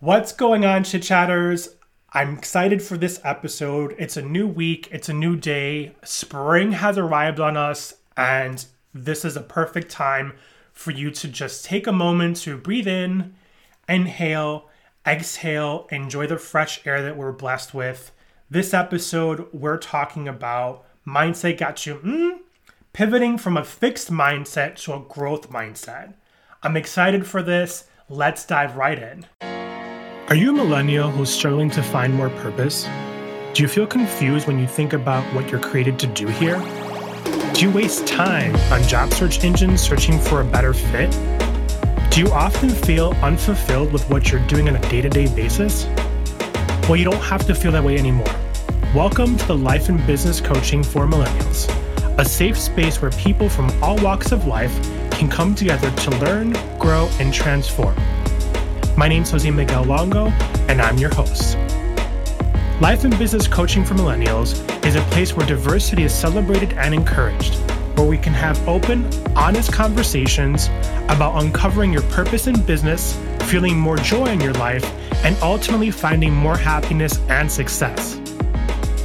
What's going on, chit chatters? I'm excited for this episode. It's a new week, it's a new day. Spring has arrived on us, and this is a perfect time for you to just take a moment to breathe in, inhale, exhale, enjoy the fresh air that we're blessed with. This episode, we're talking about mindset got you mm, pivoting from a fixed mindset to a growth mindset. I'm excited for this. Let's dive right in. Are you a millennial who's struggling to find more purpose? Do you feel confused when you think about what you're created to do here? Do you waste time on job search engines searching for a better fit? Do you often feel unfulfilled with what you're doing on a day to day basis? Well, you don't have to feel that way anymore. Welcome to the Life and Business Coaching for Millennials, a safe space where people from all walks of life can come together to learn, grow, and transform. My name's Jose Miguel Longo, and I'm your host. Life and Business Coaching for Millennials is a place where diversity is celebrated and encouraged, where we can have open, honest conversations about uncovering your purpose in business, feeling more joy in your life, and ultimately finding more happiness and success.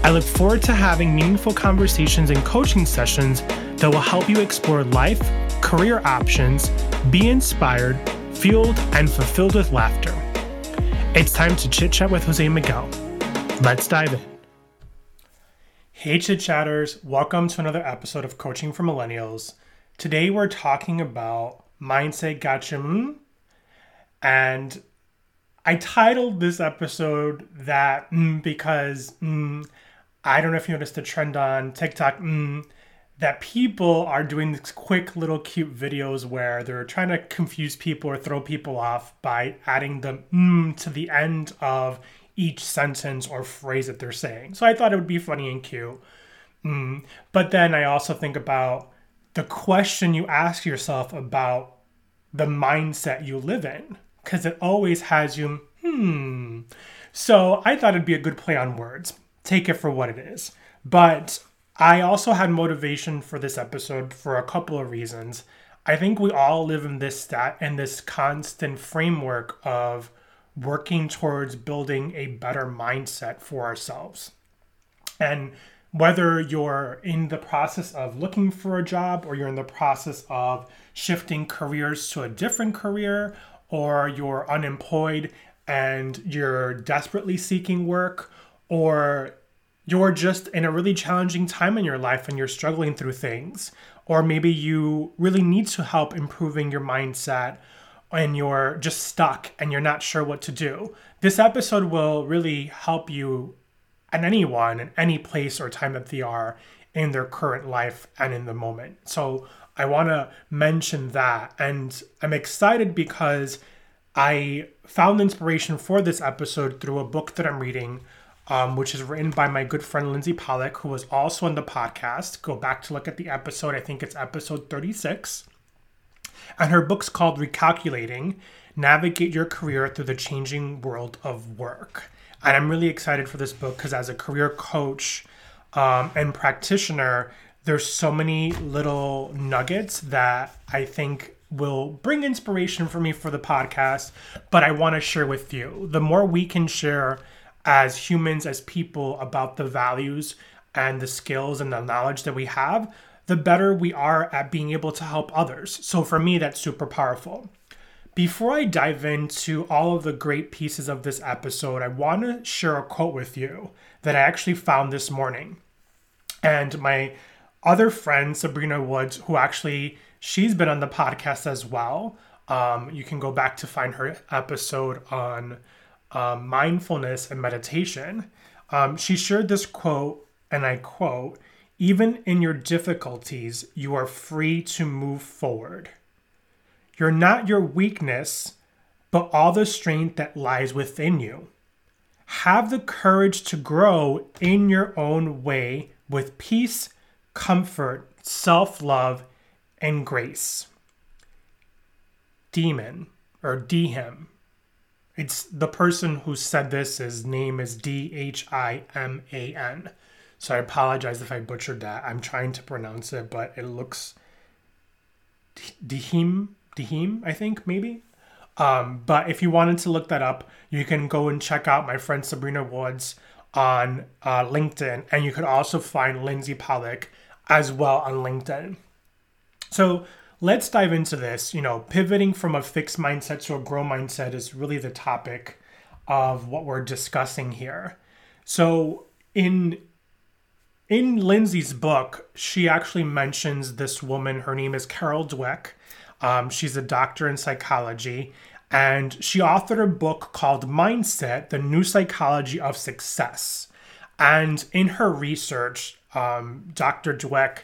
I look forward to having meaningful conversations and coaching sessions that will help you explore life, career options, be inspired, fueled and fulfilled with laughter. It's time to chit chat with Jose Miguel. Let's dive in. Hey, chit chatters, welcome to another episode of Coaching for Millennials. Today we're talking about mindset gotcha, mm, and I titled this episode that mm, because mm, I don't know if you noticed the trend on TikTok. That people are doing these quick little cute videos where they're trying to confuse people or throw people off by adding the mm to the end of each sentence or phrase that they're saying. So I thought it would be funny and cute. Mm. But then I also think about the question you ask yourself about the mindset you live in, because it always has you, hmm. So I thought it'd be a good play on words. Take it for what it is. But I also had motivation for this episode for a couple of reasons. I think we all live in this stat in this constant framework of working towards building a better mindset for ourselves. And whether you're in the process of looking for a job or you're in the process of shifting careers to a different career or you're unemployed and you're desperately seeking work or you're just in a really challenging time in your life and you're struggling through things, or maybe you really need to help improving your mindset and you're just stuck and you're not sure what to do. This episode will really help you and anyone in any place or time that they are in their current life and in the moment. So I want to mention that. And I'm excited because I found inspiration for this episode through a book that I'm reading um, which is written by my good friend Lindsey Pollak, who was also on the podcast. Go back to look at the episode. I think it's episode 36. And her book's called Recalculating Navigate Your Career Through the Changing World of Work. And I'm really excited for this book because, as a career coach um, and practitioner, there's so many little nuggets that I think will bring inspiration for me for the podcast, but I want to share with you. The more we can share as humans, as people, about the values and the skills and the knowledge that we have, the better we are at being able to help others. So for me, that's super powerful. Before I dive into all of the great pieces of this episode, I want to share a quote with you that I actually found this morning. And my other friend, Sabrina Woods, who actually she's been on the podcast as well. Um, you can go back to find her episode on um, mindfulness and meditation, um, she shared this quote, and I quote, even in your difficulties, you are free to move forward. You're not your weakness, but all the strength that lies within you. Have the courage to grow in your own way with peace, comfort, self love, and grace. Demon or Dhiman it's the person who said this. His name is D H I M A N. So I apologize if I butchered that. I'm trying to pronounce it, but it looks Dihim, Dihim, I think maybe. Um, but if you wanted to look that up, you can go and check out my friend Sabrina Woods on uh, LinkedIn, and you could also find Lindsey Pollak as well on LinkedIn. So let's dive into this. You know, pivoting from a fixed mindset to a grow mindset is really the topic of what we're discussing here. So in in Lindsey's book, she actually mentions this woman. Her name is Carol Dweck. Um, she's a doctor in psychology, and she authored a book called Mindset The New Psychology of Success. And in her research, um, Dr. Dweck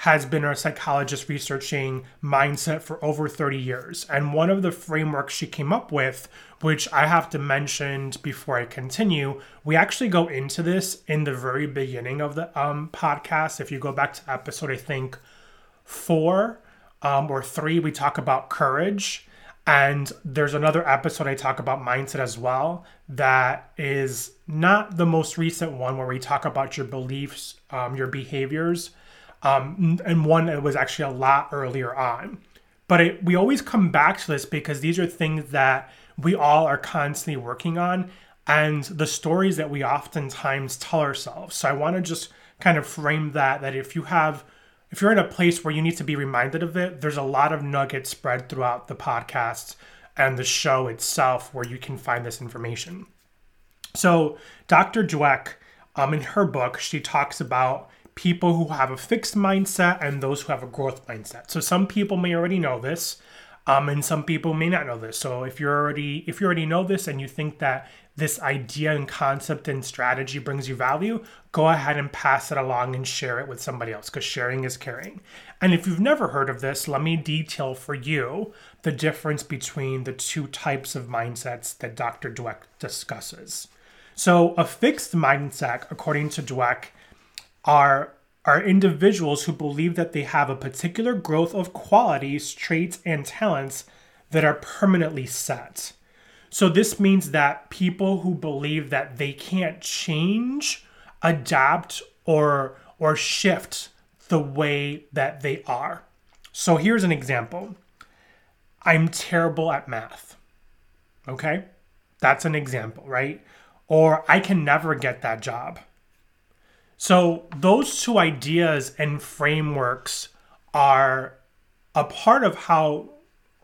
has been a psychologist researching mindset for over 30 years. And one of the frameworks she came up with, which I have to mention before I continue, we actually go into this in the very beginning of the um, podcast. If you go back to episode, I think four um, or three, we talk about courage. And there's another episode I talk about mindset as well that is not the most recent one where we talk about your beliefs, um, your behaviors um, and one that was actually a lot earlier on. But it, we always come back to this because these are things that we all are constantly working on and the stories that we oftentimes tell ourselves. So I want to just kind of frame that that if you have if you're in a place where you need to be reminded of it, there's a lot of nuggets spread throughout the podcast and the show itself where you can find this information. So Dr. Dweck, um, in her book, she talks about people who have a fixed mindset and those who have a growth mindset. So some people may already know this, um, and some people may not know this. So if you're already if you already know this and you think that this idea and concept and strategy brings you value, go ahead and pass it along and share it with somebody else because sharing is caring. And if you've never heard of this, let me detail for you the difference between the two types of mindsets that Dr. Dweck discusses. So, a fixed mindset, according to Dweck, are are individuals who believe that they have a particular growth of qualities, traits, and talents that are permanently set. So, this means that people who believe that they can't change, adapt, or, or shift the way that they are. So, here's an example I'm terrible at math. Okay? That's an example, right? Or I can never get that job. So those two ideas and frameworks are a part of how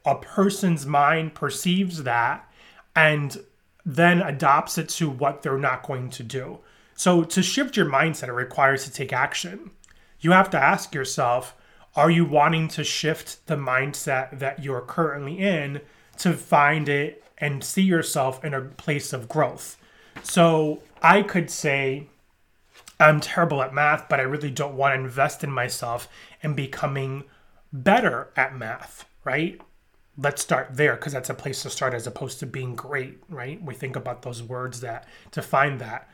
a person's mind perceives that and then adopts it to what they're not going to do. So to shift your mindset, it requires to take action. You have to ask yourself, are you wanting to shift the mindset that you're currently in to find it and see yourself in a place of growth? So I could say, I'm terrible at math, but I really don't want to invest in myself and becoming better at math, right? Let's start there because that's a place to start as opposed to being great, right? We think about those words that define that.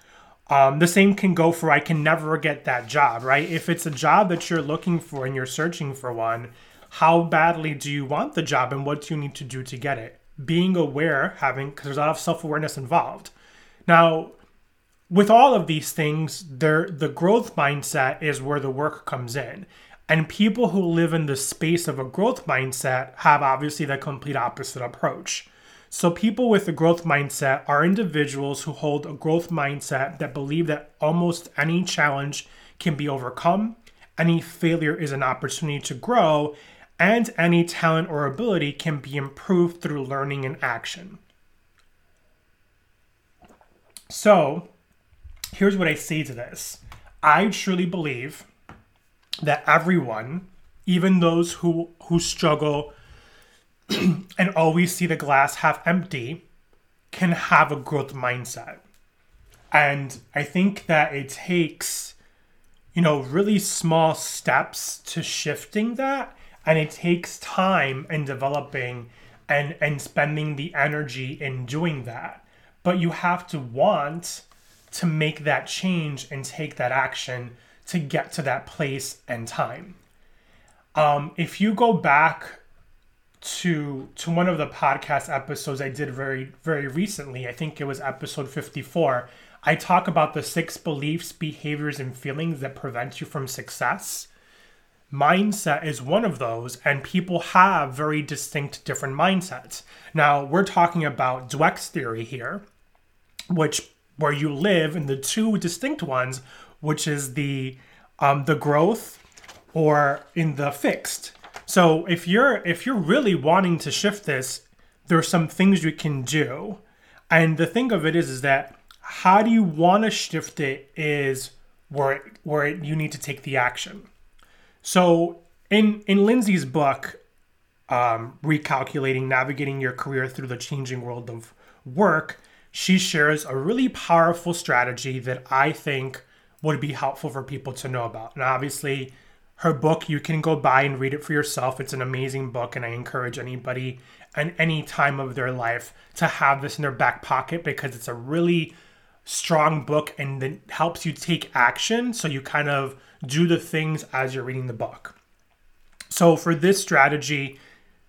Um, the same can go for I can never get that job, right? If it's a job that you're looking for and you're searching for one, how badly do you want the job and what do you need to do to get it? Being aware, having, because there's a lot of self awareness involved. Now, with all of these things, there the growth mindset is where the work comes in. And people who live in the space of a growth mindset have obviously the complete opposite approach. So, people with a growth mindset are individuals who hold a growth mindset that believe that almost any challenge can be overcome, any failure is an opportunity to grow, and any talent or ability can be improved through learning and action. So, here's what I say to this I truly believe that everyone, even those who, who struggle and always see the glass half empty, can have a growth mindset. And I think that it takes, you know, really small steps to shifting that. And it takes time in developing and, and spending the energy in doing that. But you have to want to make that change and take that action to get to that place and time. Um, if you go back to to one of the podcast episodes I did very very recently, I think it was episode 54, I talk about the six beliefs, behaviors and feelings that prevent you from success. mindset is one of those, and people have very distinct different mindsets. Now, we're talking about Dweck's theory here, which where you live in the two distinct ones, which is the um, the growth or in the fixed. So if you're if you're really wanting to shift this, there's some things you can do. And the thing of it is is that how do you want to shift it is where it, where it, you need to take the action. So in in Lindsey's book, um, recalculating, navigating your career through the changing world of work, she shares a really powerful strategy that I think would be helpful for people to know about. And obviously, her book you can go buy and read it for yourself. It's an amazing book, and I encourage anybody at any time of their life to have this in their back pocket because it's a really strong book and it helps you take action. So you kind of do the things as you're reading the book. So, for this strategy,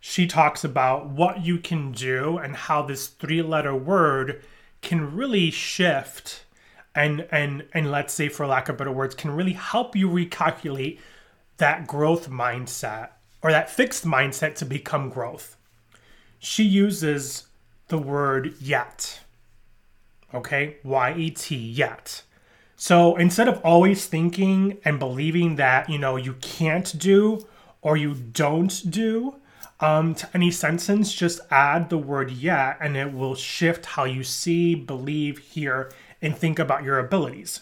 she talks about what you can do and how this three letter word can really shift and and and let's say for lack of better words can really help you recalculate that growth mindset or that fixed mindset to become growth. She uses the word yet okay? Y-e-t yet. So instead of always thinking and believing that, you know, you can't do or you don't do, um, to any sentence, just add the word yet and it will shift how you see, believe, hear, and think about your abilities.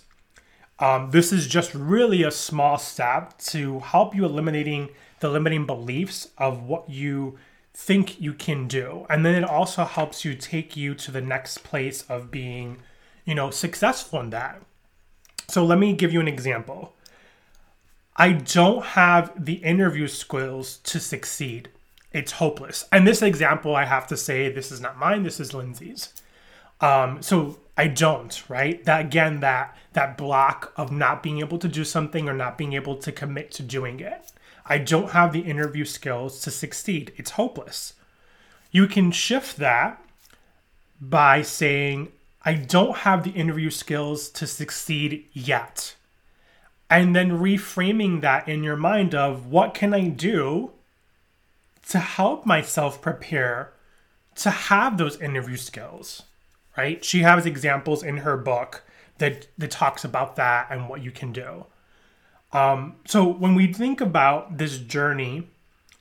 Um, this is just really a small step to help you eliminating the limiting beliefs of what you think you can do. And then it also helps you take you to the next place of being, you know, successful in that. So let me give you an example. I don't have the interview skills to succeed. It's hopeless. And this example, I have to say, this is not mine. This is Lindsey's. Um, so I don't, right? That again, that that block of not being able to do something or not being able to commit to doing it. I don't have the interview skills to succeed. It's hopeless. You can shift that by saying, I don't have the interview skills to succeed yet. And then reframing that in your mind of what can I do to help myself prepare to have those interview skills, right? She has examples in her book that, that talks about that and what you can do. Um, so when we think about this journey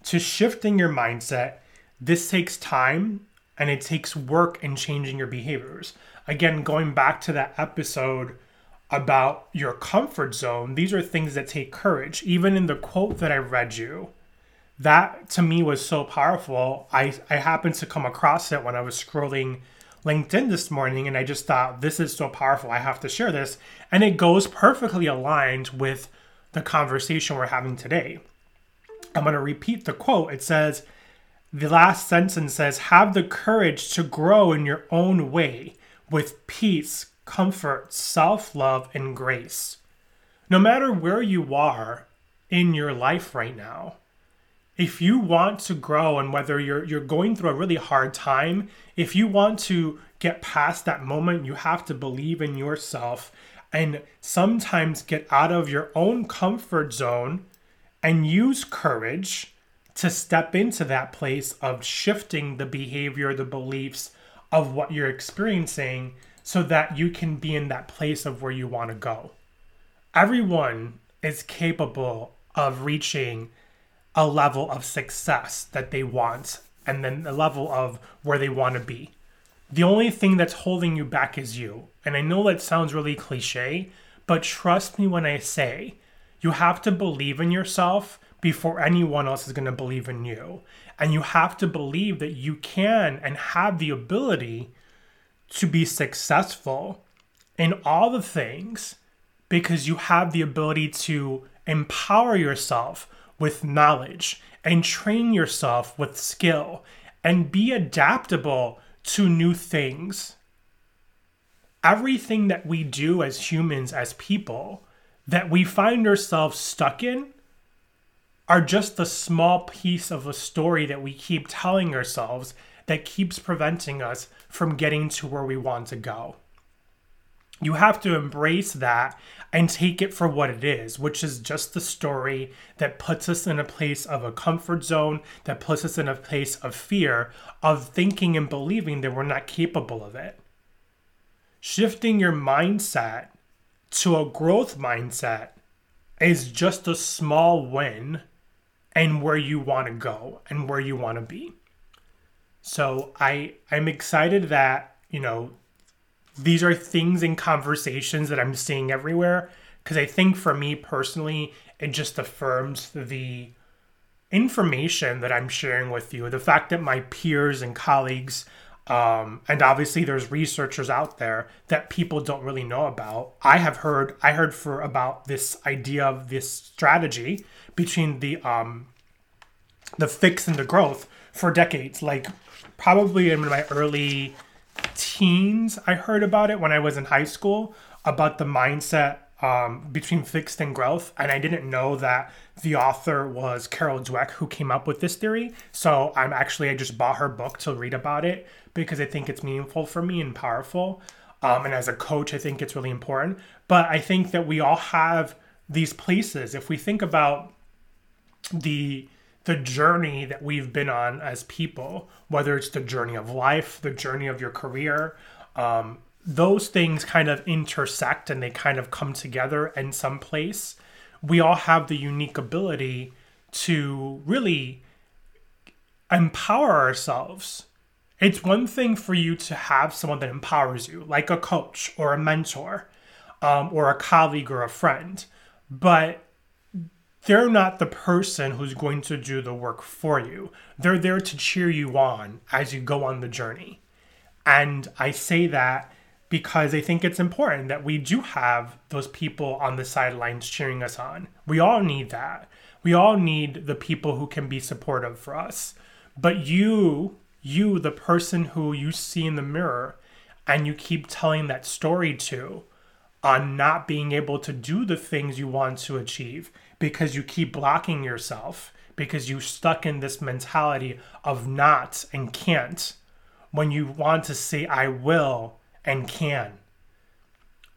to shifting your mindset, this takes time and it takes work in changing your behaviors again, going back to that episode about your comfort zone, these are things that take courage. Even in the quote that I read you, that to me was so powerful. I, I happened to come across it when I was scrolling LinkedIn this morning, and I just thought, this is so powerful. I have to share this. And it goes perfectly aligned with the conversation we're having today. I'm going to repeat the quote. It says, the last sentence says, have the courage to grow in your own way with peace, comfort, self love, and grace. No matter where you are in your life right now, if you want to grow and whether you're you're going through a really hard time, if you want to get past that moment, you have to believe in yourself and sometimes get out of your own comfort zone and use courage to step into that place of shifting the behavior, the beliefs, of what you're experiencing so that you can be in that place of where you want to go. Everyone is capable of reaching a level of success that they want and then the level of where they want to be. The only thing that's holding you back is you. And I know that sounds really cliche, but trust me when I say you have to believe in yourself before anyone else is going to believe in you. And you have to believe that you can and have the ability to be successful in all the things because you have the ability to empower yourself with knowledge and train yourself with skill and be adaptable to new things. Everything that we do as humans, as people, that we find ourselves stuck in are just the small piece of a story that we keep telling ourselves that keeps preventing us from getting to where we want to go. You have to embrace that and take it for what it is, which is just the story that puts us in a place of a comfort zone, that puts us in a place of fear, of thinking and believing that we're not capable of it. Shifting your mindset to a growth mindset is just a small win and where you want to go and where you want to be. So I I'm excited that, you know, these are things and conversations that I'm seeing everywhere because I think for me personally it just affirms the information that I'm sharing with you. The fact that my peers and colleagues um, and obviously there's researchers out there that people don't really know about. I have heard I heard for about this idea of this strategy between the um, the fix and the growth for decades. Like probably in my early teens, I heard about it when I was in high school about the mindset um, between fixed and growth. And I didn't know that the author was Carol Dweck, who came up with this theory. So I'm actually, I just bought her book to read about it because I think it's meaningful for me and powerful. Um, and as a coach, I think it's really important. But I think that we all have these places. If we think about the the journey that we've been on as people, whether it's the journey of life, the journey of your career, um, those things kind of intersect and they kind of come together in some place. We all have the unique ability to really empower ourselves it's one thing for you to have someone that empowers you, like a coach or a mentor, um, or a colleague or a friend, but they're not the person who's going to do the work for you. They're there to cheer you on as you go on the journey. And I say that because I think it's important that we do have those people on the sidelines cheering us on. We all need that. We all need the people who can be supportive for us. But you you, the person who you see in the mirror, and you keep telling that story to on not being able to do the things you want to achieve because you keep blocking yourself because you're stuck in this mentality of not and can't when you want to say I will and can.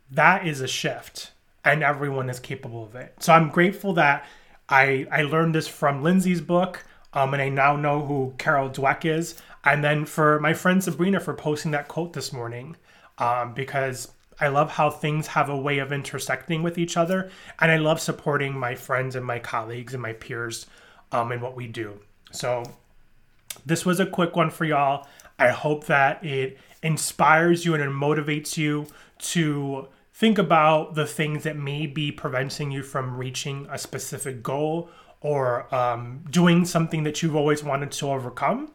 That is a shift and everyone is capable of it. So I'm grateful that I I learned this from Lindsey's book um, and I now know who Carol Dweck is. And then for my friend Sabrina for posting that quote this morning, um, because I love how things have a way of intersecting with each other. And I love supporting my friends and my colleagues and my peers um, in what we do. So this was a quick one for y'all. I hope that it inspires you and it motivates you to think about the things that may be preventing you from reaching a specific goal or um, doing something that you've always wanted to overcome.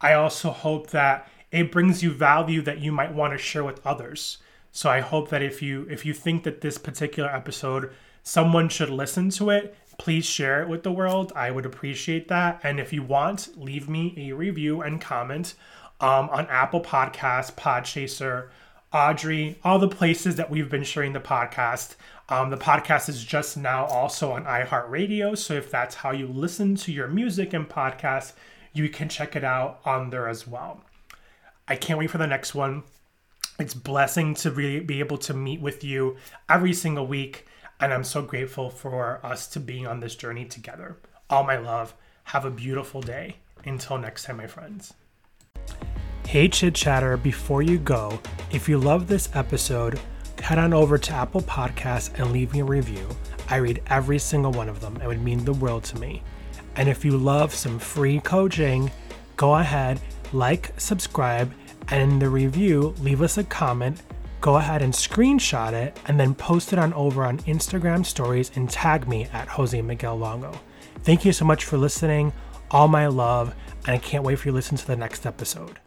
I also hope that it brings you value that you might want to share with others. So I hope that if you if you think that this particular episode someone should listen to it, please share it with the world. I would appreciate that. And if you want, leave me a review and comment um, on Apple Podcasts, Podchaser, Audrey, all the places that we've been sharing the podcast. Um, the podcast is just now also on iHeartRadio. So if that's how you listen to your music and podcasts, you can check it out on there as well. I can't wait for the next one. It's blessing to really be able to meet with you every single week, and I'm so grateful for us to being on this journey together. All my love. Have a beautiful day. Until next time, my friends. Hey, chit chatter, before you go, if you love this episode, head on over to Apple Podcasts and leave me a review. I read every single one of them. It would mean the world to me. And if you love some free coaching, go ahead, like, subscribe, and in the review, leave us a comment. Go ahead and screenshot it and then post it on over on Instagram stories and tag me at Jose Miguel Longo. Thank you so much for listening. All my love, and I can't wait for you to listen to the next episode.